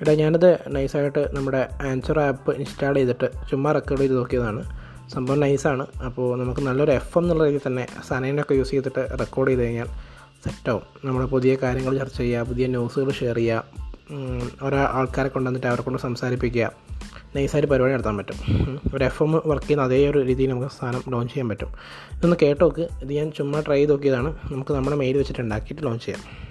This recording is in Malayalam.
എടാ ഞാനത് നൈസായിട്ട് നമ്മുടെ ആൻസർ ആപ്പ് ഇൻസ്റ്റാൾ ചെയ്തിട്ട് ചുമ്മാ റെക്കോർഡ് ചെയ്ത് നോക്കിയതാണ്. സംഭവം നൈസാണ് അപ്പോൾ നമുക്ക് നല്ലൊരു എഫ് എം എന്നുള്ള രീതിയിൽ തന്നെ സനൈനൊക്കെ യൂസ് ചെയ്തിട്ട് റെക്കോർഡ് ചെയ്ത് കഴിഞ്ഞാൽ സെറ്റാവും നമ്മുടെ പുതിയ കാര്യങ്ങൾ ചർച്ച ചെയ്യുക പുതിയ ന്യൂസുകൾ ഷെയർ ചെയ്യുക ഓരോ ആൾക്കാരെ കൊണ്ടുവന്നിട്ട് അവരെ കൊണ്ട് സംസാരിപ്പിക്കുക നൈസായിട്ട് പരിപാടി നടത്താൻ പറ്റും. ഒരു എഫ് എം വർക്ക് ചെയ്യുന്ന അതേ ഒരു രീതിയിൽ നമുക്ക് സാധനം ലോഞ്ച് ചെയ്യാൻ പറ്റും. ഇതൊന്ന് കേട്ടോക്ക്. ഇത് ഞാൻ ചുമ്മാ ട്രൈ ചെയ്ത് നോക്കിയതാണ്. നമുക്ക് നമ്മുടെ മെയിൽ വെച്ചിട്ട് ഉണ്ടാക്കിയിട്ട് ലോഞ്ച് ചെയ്യാം.